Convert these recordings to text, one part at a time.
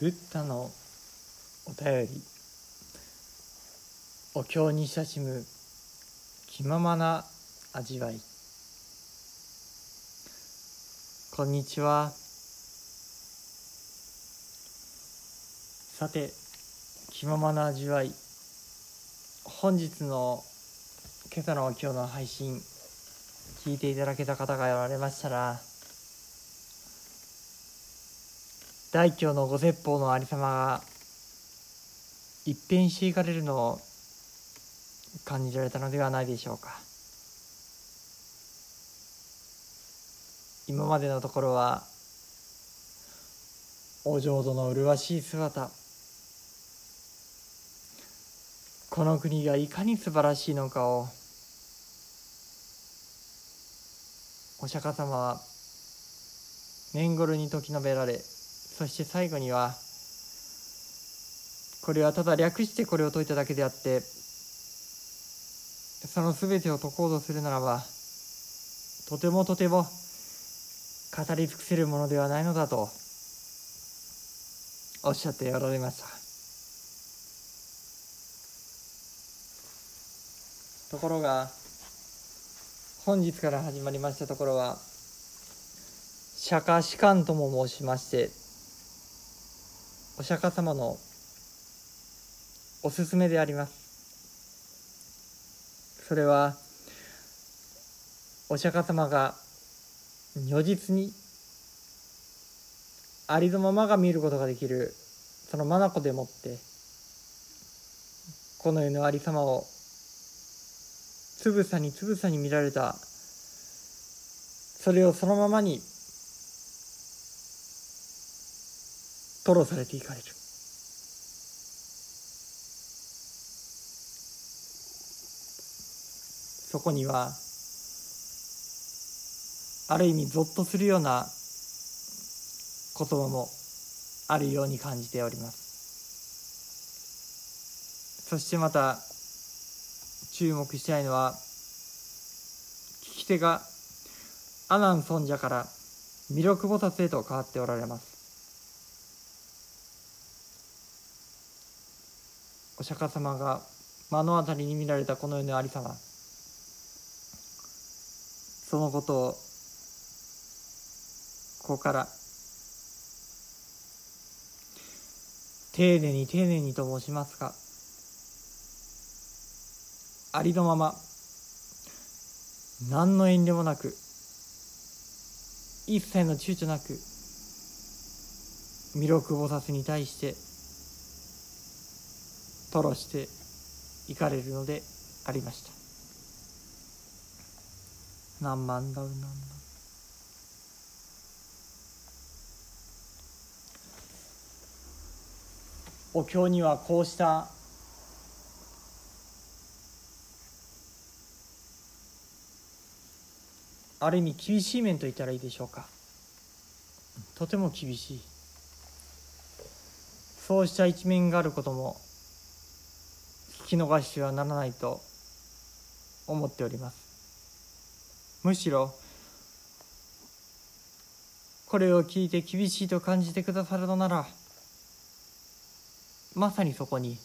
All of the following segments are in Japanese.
ブッダのお便りお経に親しむ気ままな味わい。こんにちは。さて気ままな味わい。本日の今朝のお経の配信聞いていただけた方がおられましたら大凶のご説法のありさまが一変していかれるのを感じられたのではないでしょうか。今までのところはお浄土の麗しい姿。この国がいかに素晴らしいのかをお釈迦様は年頃に説き述べられそして最後にはこれはただ略してこれを説いただけであってその全てを説こうとするならばとてもとても語り尽くせるものではないのだとおっしゃっておられました。ところが本日から始まりましたところは釈迦士官とも申しましてお釈迦様のおすすめであります。それはお釈迦様が如実にありのままが見ることができるその眼でもってこの世のありさまをつぶさにつぶさに見られた。それをそのままに吐露されていかれる。そこにはある意味ゾッとするような言葉もあるように感じております。そしてまた注目したいのは聞き手が阿南尊者から弥勒菩薩へと変わっておられます。お釈迦様が目の当たりに見られたこの世のありさまそのことをここから丁寧に丁寧にと申しますがありのまま何の遠慮もなく一切の躊躇なく弥勒菩薩に対して吐露していかれるのでありました何万だうなんだお経にはこうしたある意味厳しい面と言ったらいいでしょうかとても厳しいそうした一面があることもき逃してはならないと思っております。むしろこれを聞いて厳しいと感じてくださるのならまさにそこに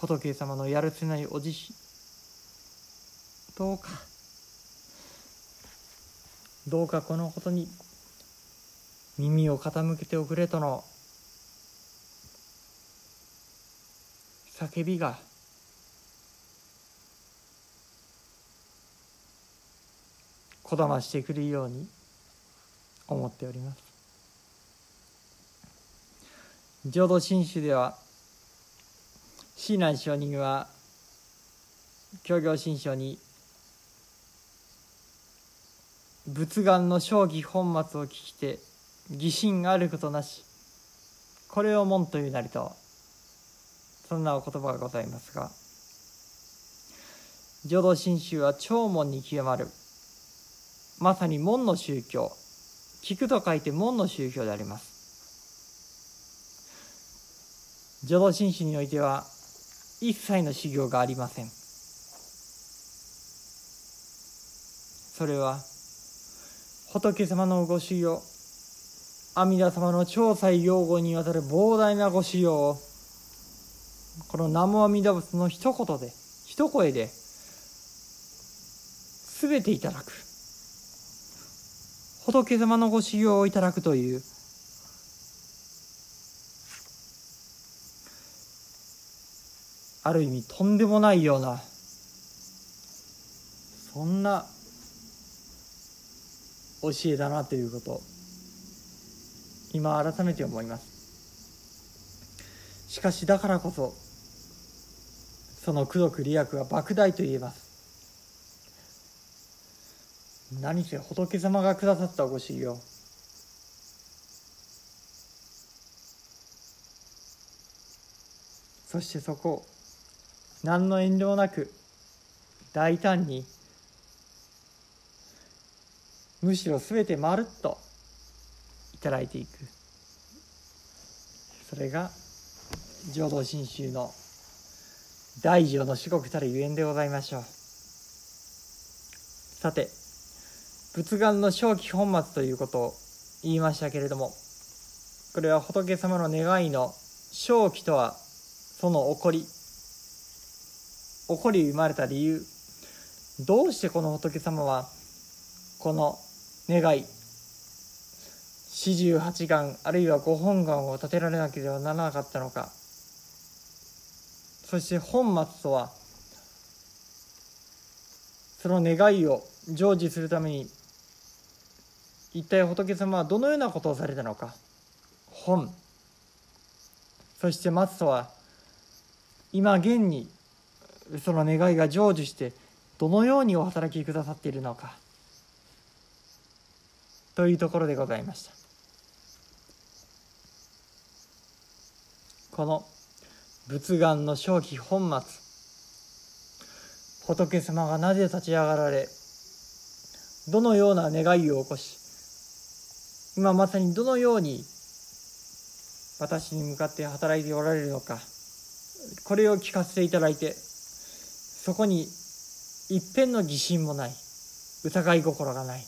仏様のやるせないお慈悲どうかどうかこのことに耳を傾けておくれとの叫びが。こだましてくるように思っております。浄土真宗では親鸞上人は教行新書に仏願の正義本末を聞きて疑心あることなしこれを門というなりと。そんなお言葉がございますが浄土真宗は長門に極まる。まさに門の宗教。聞くと書いて門の宗教であります。浄土真宗においては一切の修行がありません。それは仏様のご修行阿弥陀様の調査用語にわたる膨大なご修行をこの南無阿弥陀仏の一言で一声で全ていただく。仏様のご修行をいただくという。ある意味とんでもないようなそんな教えだなということ。今改めて思います。しかしだからこそその功徳利益は莫大と言えます。何せ仏様がくださったご修行。そしてそこ何の遠慮なく大胆にむしろ全てまるっといただいていく。それが浄土真宗の大乗の至極たるゆえんでございましょう。さて仏願の正気本末ということを言いましたけれどもこれは仏様の願いの正気とはその起こり起こり生まれた理由どうしてこの仏様はこの願い四十八願あるいは五本願を立てられなければならなかったのか。そして本末とはその願いを成就するために一体仏様はどのようなことをされたのか。本。そして松とは今現にその願いが成就してどのようにお働きくださっているのか。というところでございました。この仏願の正気本末。仏様がなぜ立ち上がられどのような願いを起こし今まさにどのように私に向かって働いておられるのかこれを聞かせていただいてそこに一片の疑心もない疑い心がない。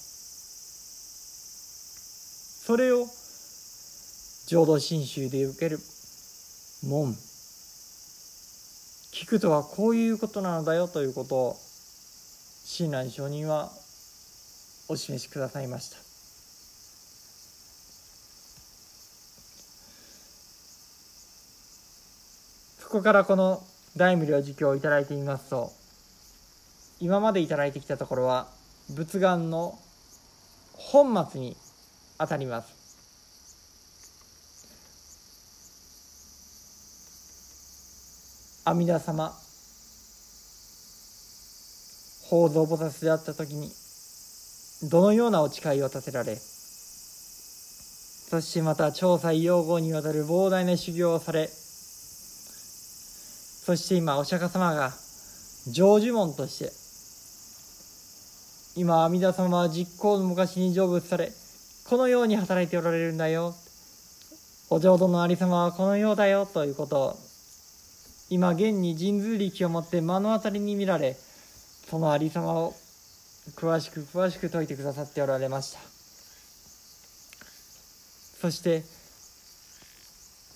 それを浄土真宗で受ける門。聞くとはこういうことなのだよということを親鸞上人はお示しくださいました。そこからこの大無量寿経をいただいてみますと今までいただいてきたところは仏願の本末にあたります。阿弥陀様。法蔵菩薩であった時にどのようなお誓いを立てられそしてまた調査用語にわたる膨大な修行をされそして今お釈迦様が成就門として今阿弥陀様は実行の昔に成仏されこのように働いておられるんだよ。お浄土のありさまはこのようだよということを今現に神通力をもって目の当たりに見られそのありさまを詳しく詳しく説いてくださっておられました。そして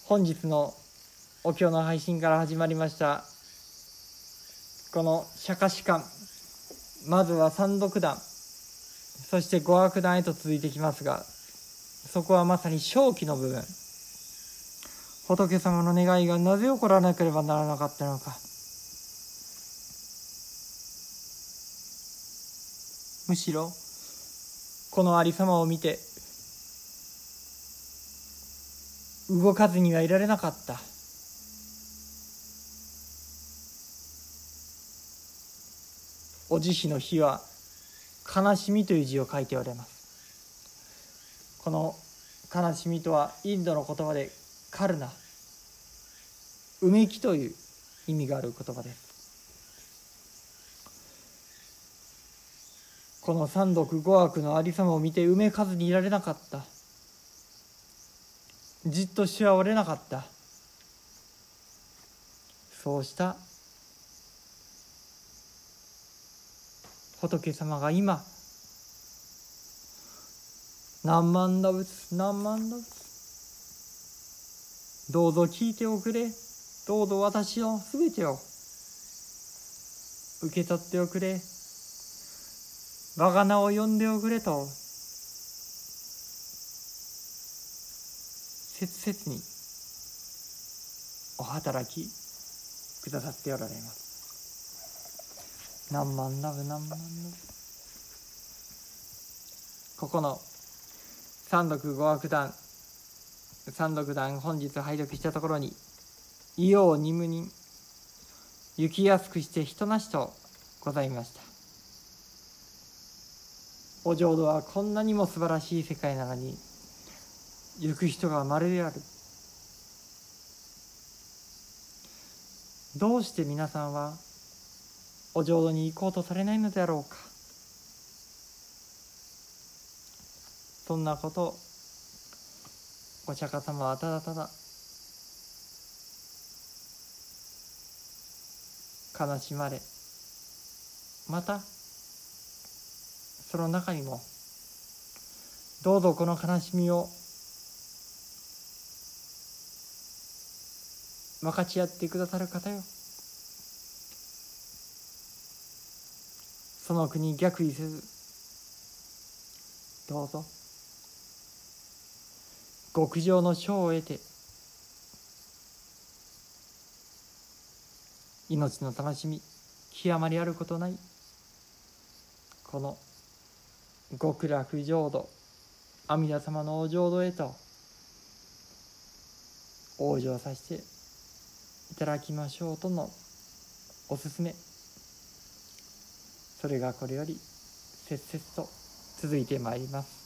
本日のお経の配信から始まりましたこの釈迦士官まずは三読段そして五悪段へと続いてきますがそこはまさに正気の部分。仏様の願いがなぜ起こらなければならなかったのか。むしろこのありさまを見て動かずにはいられなかった。お慈悲の日は悲しみという字を書いておられます。この悲しみとはインドの言葉でカルナうめきという意味がある言葉ですこの三毒五悪のありさまを見てうめかずにいられなかったじっとしはおれなかったそうした仏様が今何万打仏何万打仏どうぞ聞いておくれ。どうぞ私のすべてを。受け取っておくれ。我が名を呼んでおくれと。切々に。お働きくださっておられます。何万ラブ何万ラブここの三読五悪談三読談本日拝読したところに「異様二無人行きやすくして人なし」とございました。お浄土はこんなにも素晴らしい世界なのに行く人がまるである。どうして皆さんはお浄土に行こうとされないのであろうか。そんなことお釈迦様はただただ悲しまれまたその中にもどうぞこの悲しみを分かち合ってくださる方よ。その国逆位せずどうぞ。極上の賞を得て命の楽しみ極まりあることないこの極楽浄土阿弥陀様のお浄土へと往生させていただきましょうとのおすすめ。それがこれより切々と続いてまいります。